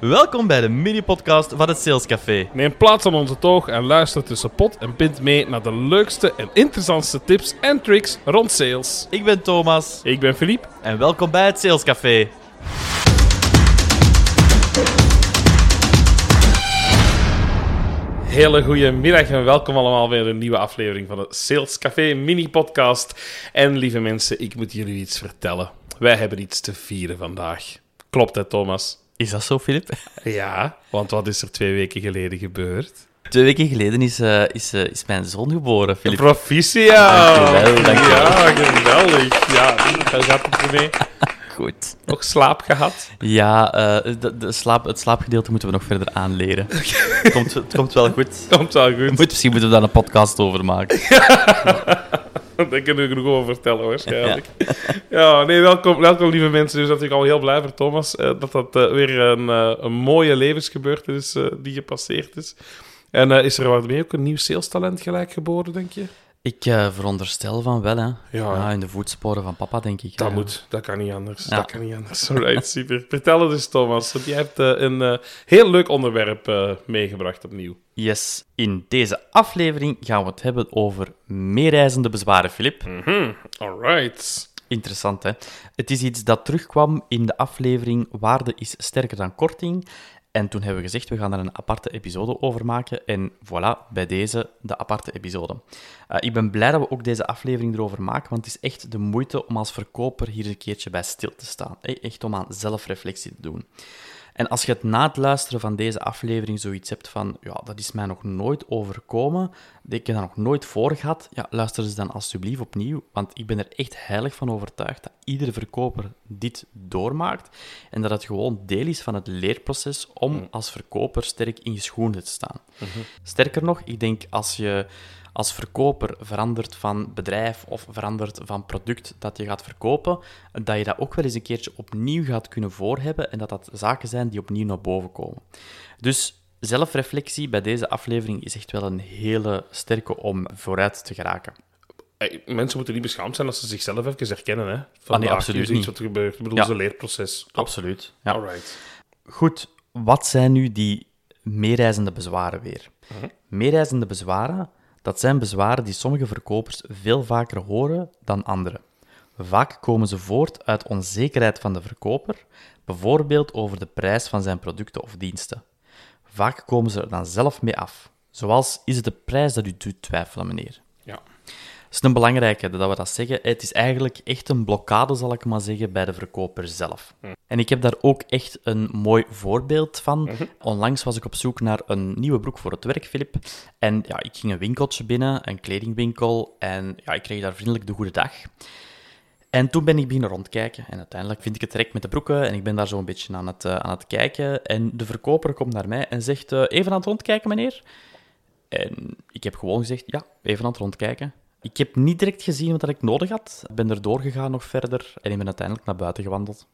Welkom bij de mini-podcast van het Sales Café. Neem plaats aan onze toog en luister tussen pot en pint mee naar de leukste en interessantste tips en tricks rond sales. Ik ben Thomas Ik ben Philippe. en welkom bij het Sales Café. Hele goede middag en welkom allemaal bij een nieuwe aflevering van het Sales Café mini-podcast. En lieve mensen, ik moet jullie iets vertellen. Wij hebben iets te vieren vandaag. Klopt hè, Thomas? Is dat zo, Filip? Ja, want wat is er twee weken geleden gebeurd? Twee weken geleden is, eh, is, eh, is mijn zoon geboren, Filip. Proficiat! Dankjewel, dankjewel. Ja, geweldig. Ja, hoe gaat het ermee? Goed. Nog slaap gehad? Ja, eh, de, de slaap, het slaapgedeelte moeten we nog verder aanleren. het, komt, het komt wel goed. Komt wel goed. Moet, misschien moeten we daar een podcast over maken. Daar kunnen we genoeg over vertellen, waarschijnlijk. Ja, nee, welkom, welkom lieve mensen. Dus natuurlijk al heel blij voor Thomas eh, dat dat eh, weer een, eh, een mooie levensgebeurtenis is die gepasseerd is. En is er wat mee ook een nieuw salestalent gelijk geboren, denk je? Ik veronderstel van wel, hè. Ja. in de voetsporen van papa, denk ik. Dat Ja. moet, dat kan niet anders. Ja. Dat kan niet anders. Alright, super. Vertel het eens, Thomas. Want jij hebt een heel leuk onderwerp meegebracht opnieuw. Yes, in deze aflevering gaan we het hebben over meereizende bezwaren, Filip. Mhm, alright. Interessant, hè? Het is iets dat terugkwam in de aflevering Waarde is sterker dan korting. En toen hebben we gezegd, we gaan daar een aparte episode over maken. En voilà, bij deze de aparte episode. Eh, ik ben blij dat we ook deze aflevering erover maken, want het is echt de moeite om als verkoper hier een keertje bij stil te staan. Echt om aan zelfreflectie te doen. En als je het na het luisteren van deze aflevering zoiets hebt van, ja, dat is mij nog nooit overkomen, ik heb dat nog nooit voor gehad, ja, luister eens dan alsjeblieft opnieuw, want ik ben er echt heilig van overtuigd dat iedere verkoper dit doormaakt en dat het gewoon deel is van het leerproces om als verkoper sterk in je schoenen te staan. Sterker nog, ik denk als je als verkoper verandert van bedrijf of verandert van product dat je gaat verkopen, dat je dat ook wel eens een keertje opnieuw gaat kunnen voorhebben en dat dat zaken zijn die opnieuw naar boven komen. Dus zelfreflectie bij deze aflevering is echt wel een hele sterke om vooruit te geraken. Hey, mensen moeten niet beschaamd zijn als ze zichzelf even herkennen. Hè? Ah, nee, absoluut is iets niet. wat er gebeurt. Ik bedoel, Ja. leerproces. Absoluut. Ja. Alright. Goed, wat zijn nu die meereizende bezwaren weer? Meereizende bezwaren, dat zijn bezwaren die sommige verkopers veel vaker horen dan anderen. Vaak komen ze voort uit onzekerheid van de verkoper, bijvoorbeeld over de prijs van zijn producten of diensten. Vaak komen ze er dan zelf mee af. Zoals, is het de prijs dat u doet twijfelen, meneer? Ja. Het is een belangrijke dat we dat zeggen. Het is eigenlijk echt een blokkade, zal ik maar zeggen, bij de verkoper zelf. En ik heb daar ook echt een mooi voorbeeld van. Onlangs was ik op zoek naar een nieuwe broek voor het werk, Filip. En ja, ik ging een winkeltje binnen, een kledingwinkel, en ja, ik kreeg daar vriendelijk de goede dag. En toen ben ik beginnen rondkijken. En uiteindelijk vind ik het direct met de broeken. En ik ben daar zo een beetje aan het, eh, aan het kijken. En de verkoper komt naar mij en zegt: eh, Even aan het rondkijken, meneer. En ik heb gewoon gezegd: Ja, even aan het rondkijken. Ik heb niet direct gezien wat ik nodig had. Ik ben er doorgegaan nog verder. En ik ben uiteindelijk naar buiten gewandeld.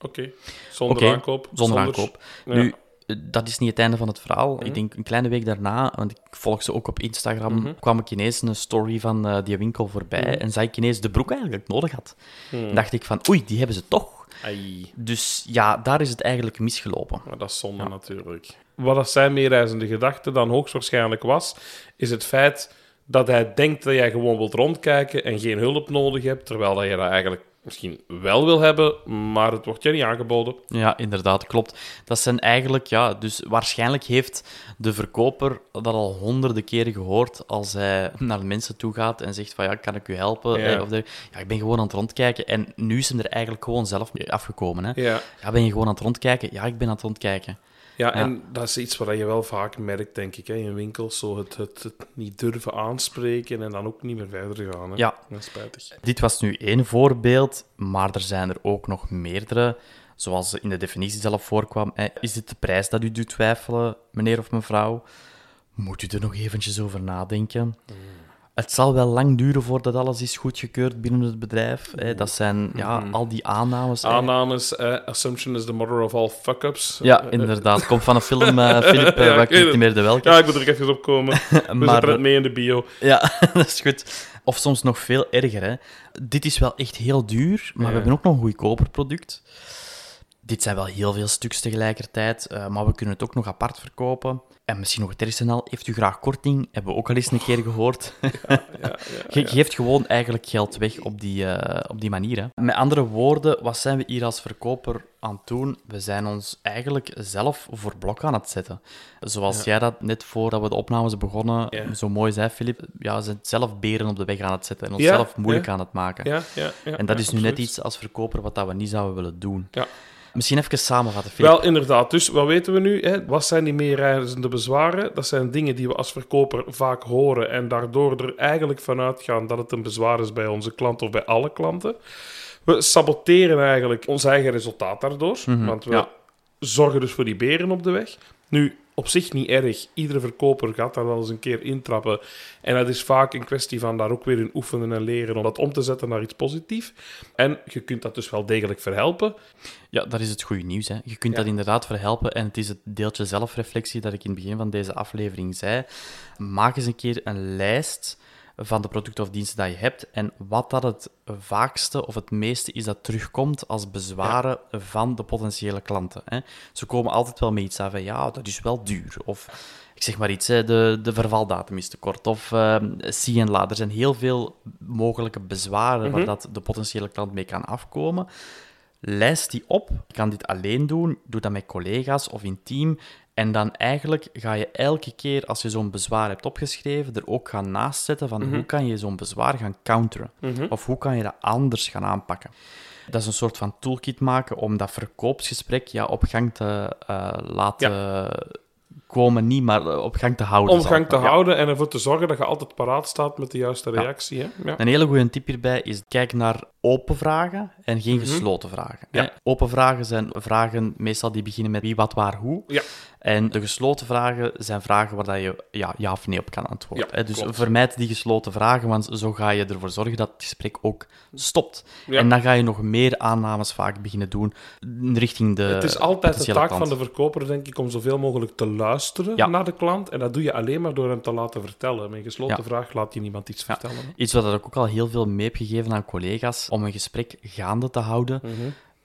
Oké. Zonder aankoop. Zonder aankoop. Ja. Nu, eh, dat is niet het einde van het verhaal. Ik denk een kleine week daarna, want ik volg ze ook op Instagram, Mhm. kwam ik ineens een story van eh, die winkel voorbij en zag ik ineens de broek eigenlijk nodig had. Mhm. dacht ik van, oei, die hebben ze toch. Ai, Dus ja, daar is het eigenlijk misgelopen. maar dat is zonde natuurlijk. Wat dat zijn meereizende gedachte dan hoogstwaarschijnlijk was, is het feit dat hij denkt dat jij gewoon wilt rondkijken en geen hulp nodig hebt, terwijl dat je dat eigenlijk misschien wel wil hebben, maar het wordt je niet aangeboden. Ja, inderdaad, klopt. Dat zijn eigenlijk, ja, dus waarschijnlijk heeft de verkoper dat al honderden keren gehoord als hij naar mensen toe gaat en zegt van ja, kan ik u helpen? Ja. Eh, Of de, ja, ik ben gewoon aan het rondkijken. En nu is hem er eigenlijk gewoon zelf mee afgekomen. Hè? Ja. Ja, ben je gewoon aan het rondkijken? Ja, ik ben aan het rondkijken. Ja, en dat is iets wat je wel vaak merkt, denk ik, hè, in winkels. Zo het, het, het niet durven aanspreken en dan ook niet meer verder gaan. Hè. Ja. Dat is spijtig. Dit was nu één voorbeeld, maar er zijn er ook nog meerdere. Zoals in de definitie zelf voorkwam. Hè. Is dit de prijs dat u doet twijfelen, meneer of mevrouw? Moet u er nog eventjes over nadenken? Het zal wel lang duren voordat alles is goedgekeurd binnen het bedrijf. Hè. Dat zijn ja, al die aannames. Aannames, eh, assumption is the mother of all fuck-ups. Ja, Eh, inderdaad. Komt van een film, eh Filip, eh, Ja, waar ik niet meer de welke. Ja, ik moet er even op komen. We Maar- zetten het mee in de bio. Ja, dat is goed. Of soms nog veel erger. Hè. Dit is wel echt heel duur, maar Ja. we hebben ook nog een goedkoper product. Dit zijn wel heel veel stuks tegelijkertijd, uh, maar we kunnen het ook nog apart verkopen. En misschien nog het al, heeft u graag korting? Hebben we ook al eens een keer gehoord. Ja, ja, ja, je geeft gewoon eigenlijk geld weg op die, uh, op die manier. Hè. Met andere woorden, wat zijn we hier als verkoper aan het doen? We zijn ons eigenlijk zelf voor blok aan het zetten. Zoals jij dat net voordat we de opnames begonnen zo mooi zei, Filip. Ja, we zijn zelf beren op de weg aan het zetten en onszelf moeilijk aan het maken. Ja, ja, en dat is nu net iets als verkoper wat dat we niet zouden willen doen. Ja. Misschien even samenvatten. Wel, inderdaad. Dus wat weten we nu? Hè? Wat zijn die meereizende bezwaren? Dat zijn dingen die we als verkoper vaak horen en daardoor er eigenlijk vanuit gaan dat het een bezwaar is bij onze klant of bij alle klanten. We saboteren eigenlijk ons eigen resultaat daardoor, Mhm, want we ja. zorgen dus voor die beren op de weg. Nu, op zich niet erg. Iedere verkoper gaat daar wel eens een keer intrappen. En dat is vaak een kwestie van daar ook weer in oefenen en leren om dat om te zetten naar iets positiefs. En je kunt dat dus wel degelijk verhelpen. Ja, dat is het goede nieuws. Hè. Je kunt Ja. dat inderdaad verhelpen. En het is het deeltje zelfreflectie dat ik in het begin van deze aflevering zei. Maak eens een keer een lijst van de producten of diensten dat je hebt en wat dat het vaakste of het meeste is dat terugkomt als bezwaren van de potentiële klanten. Hè. Ze komen altijd wel met iets aan van ja, dat is wel duur. Of ik zeg maar iets, hè, de, de vervaldatum is te kort. Of uh, zie en. Er zijn heel veel mogelijke bezwaren waar dat de potentiële klant mee kan afkomen. Lijst die op. Je kan dit alleen doen. Doe dat met collega's of in team. En dan eigenlijk ga je elke keer als je zo'n bezwaar hebt opgeschreven, er ook gaan naast zetten van hoe kan je zo'n bezwaar gaan counteren? Of hoe kan je dat anders gaan aanpakken? Dat is een soort van toolkit maken om dat verkoopsgesprek ja, op gang te uh, laten komen. Niet, maar eh, op gang te houden. Om gang te. Ja. houden en ervoor te zorgen dat je altijd paraat staat met de juiste reactie. Hè? Ja. Een hele goede tip hierbij is kijk naar open vragen en geen gesloten vragen. Ja. Open vragen zijn vragen meestal die beginnen met wie, wat, waar, hoe. Ja. En de gesloten vragen zijn vragen waar dat je ja, ja of nee op kan antwoorden. Ja. Dus klopt. vermijd die gesloten vragen, want zo ga je ervoor zorgen dat het gesprek ook stopt. Ja. En dan ga je nog meer aannames vaak beginnen doen richting de Het is altijd de taak klant. van de verkoper, denk ik, om zoveel mogelijk te luisteren Ja. naar de klant. En dat doe je alleen maar door hem te laten vertellen. Met een gesloten vraag laat je niemand iets vertellen. hè. Iets wat ik ook al heel veel mee heb gegeven aan collega's om een gesprek gaande te houden. Mhm.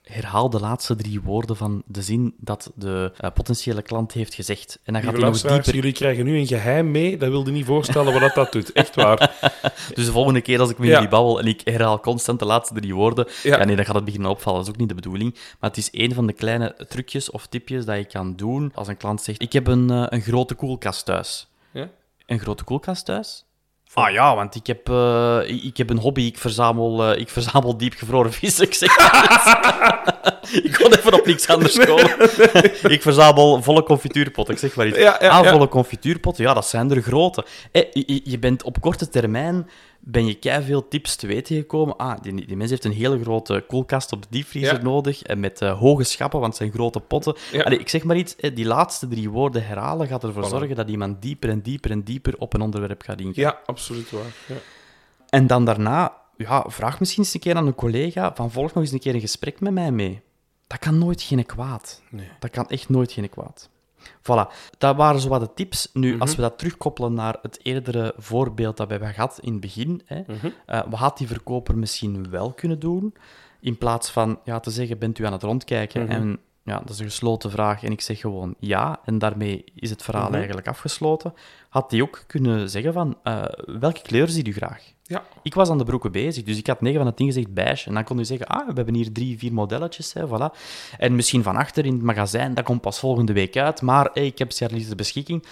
Herhaal de laatste drie woorden van de zin dat de eh, potentiële klant heeft gezegd. En dan gaat hij nog dieper. jullie krijgen nu een geheim mee. Dat wilde niet voorstellen wat dat, dat doet. Echt waar. Dus de volgende keer als ik met Ja. jullie babbel en ik herhaal constant de laatste drie woorden, Ja. ja. nee, dan gaat het beginnen opvallen. Dat is ook niet de bedoeling. Maar het is een van de kleine trucjes of tipjes dat je kan doen als een klant zegt: Ik heb een, eh, een grote koelkast thuis. Ja? Een grote koelkast thuis? Ah ja, want ik heb, eh, ik, ik heb een hobby. Ik verzamel, eh, ik verzamel diepgevroren vis. Ik zeg Ik kon even op niks anders komen. ik verzamel volle confituurpotten. Ik zeg maar iets. Ja, ja, ah, ja. volle confituurpotten, ja, dat zijn er grote. Eh, je, je bent op korte termijn ben je veel tips te weten gekomen. Ah, die, die mens heeft een hele grote koelkast op de diepvriezer Ja. nodig. En met eh, hoge schappen, want het zijn grote potten. Ja. Allee, ik zeg maar iets, eh, die laatste drie woorden herhalen gaat ervoor Voilà. zorgen dat iemand dieper en dieper en dieper op een onderwerp gaat ingaan. Ja, absoluut waar. Ja. En dan daarna, ja, vraag misschien eens een keer aan een collega van volg nog eens een keer een gesprek met mij mee. Dat kan nooit geen kwaad. Nee. Dat kan echt nooit geen kwaad. Voilà, dat waren zo wat de tips. Nu, Mhm. als we dat terugkoppelen naar het eerdere voorbeeld dat we hebben gehad in het begin, hè, Mhm. eh, wat had die verkoper misschien wel kunnen doen? In plaats van ja, te zeggen, bent u aan het rondkijken? Mhm. En ja, dat is een gesloten vraag en ik zeg gewoon ja, en daarmee is het verhaal Mhm. eigenlijk afgesloten. Had hij ook kunnen zeggen van, eh, welke kleur ziet u graag? Ja. Ik was aan de broeken bezig, dus ik had 9 van de 10 gezegd beige. En dan kon u zeggen, ah, we hebben hier drie, vier modelletjes, hè, voilà. En misschien van achter in het magazijn, dat komt pas volgende week uit, maar hey, ik heb ze hier de beschikking.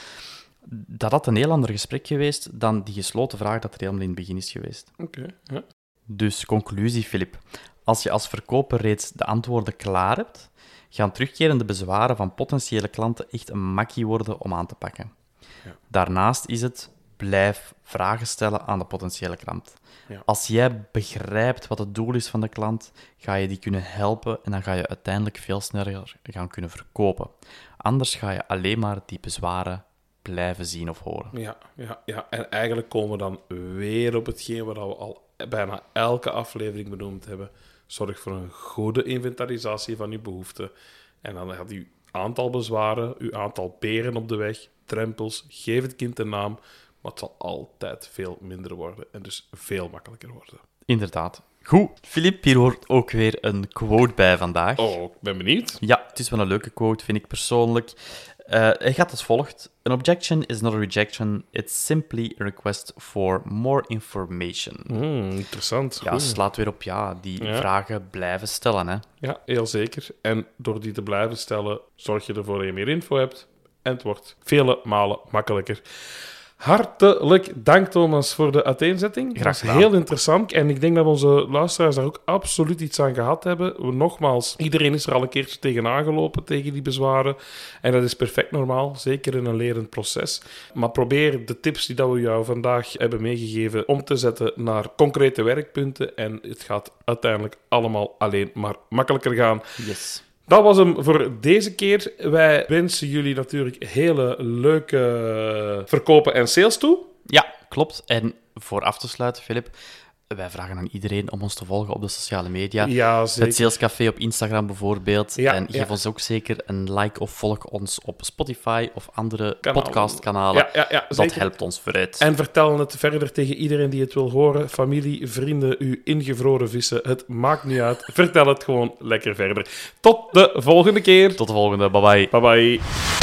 Dat had een heel ander gesprek geweest dan die gesloten vraag dat er helemaal in het begin is geweest. Oké. Ja. Dus conclusie, Filip. Als je als verkoper reeds de antwoorden klaar hebt, gaan terugkerende bezwaren van potentiële klanten echt een makkie worden om aan te pakken. Ja. Daarnaast is het blijf vragen stellen aan de potentiële klant. Ja. Als jij begrijpt wat het doel is van de klant, ga je die kunnen helpen en dan ga je uiteindelijk veel sneller gaan kunnen verkopen. Anders ga je alleen maar die bezwaren blijven zien of horen. Ja, ja, ja. En eigenlijk komen we dan weer op hetgeen wat we al bijna elke aflevering benoemd hebben. Zorg voor een goede inventarisatie van uw behoeften. En dan gaat uw aantal bezwaren, uw aantal peren op de weg, drempels, geef het kind een naam. Maar het zal altijd veel minder worden en dus veel makkelijker worden. Inderdaad. Goed, Filip, hier hoort ook weer een quote bij vandaag. Oh, ik ben benieuwd. Ja, het is wel een leuke quote, vind ik persoonlijk. Uh, hij gaat als volgt. An objection is not a rejection. It's simply a request for more information. Mm, interessant. Ja, slaat weer op ja, die vragen blijven stellen. Hè. Ja, heel zeker. En door die te blijven stellen, zorg je ervoor dat je meer info hebt. En het wordt vele malen makkelijker. Hartelijk dank, Thomas, voor de uiteenzetting. Graag gedaan. Heel interessant. En ik denk dat onze luisteraars daar ook absoluut iets aan gehad hebben. Nogmaals, iedereen is er al een keertje tegenaan gelopen, tegen die bezwaren. En dat is perfect normaal, zeker in een lerend proces. Maar probeer de tips die dat we jou vandaag hebben meegegeven om te zetten naar concrete werkpunten. En het gaat uiteindelijk allemaal alleen maar makkelijker gaan. Yes. Dat was hem voor deze keer. Wij wensen jullie natuurlijk hele leuke verkopen en sales toe. Ja, klopt. En voor af te sluiten, Filip, wij vragen aan iedereen om ons te volgen op de sociale media. Ja. Het Salescafé op Instagram bijvoorbeeld. Ja, en geef ons ook zeker een like of volg ons op Spotify of andere podcastkanalen. Ja, ja, Dat helpt ons vooruit. En vertel het verder tegen iedereen die het wil horen. Familie, vrienden, uw ingevroren vissen. Het maakt niet uit. Vertel het gewoon lekker verder. Tot de volgende keer. Tot de volgende. Bye bye. Bye bye.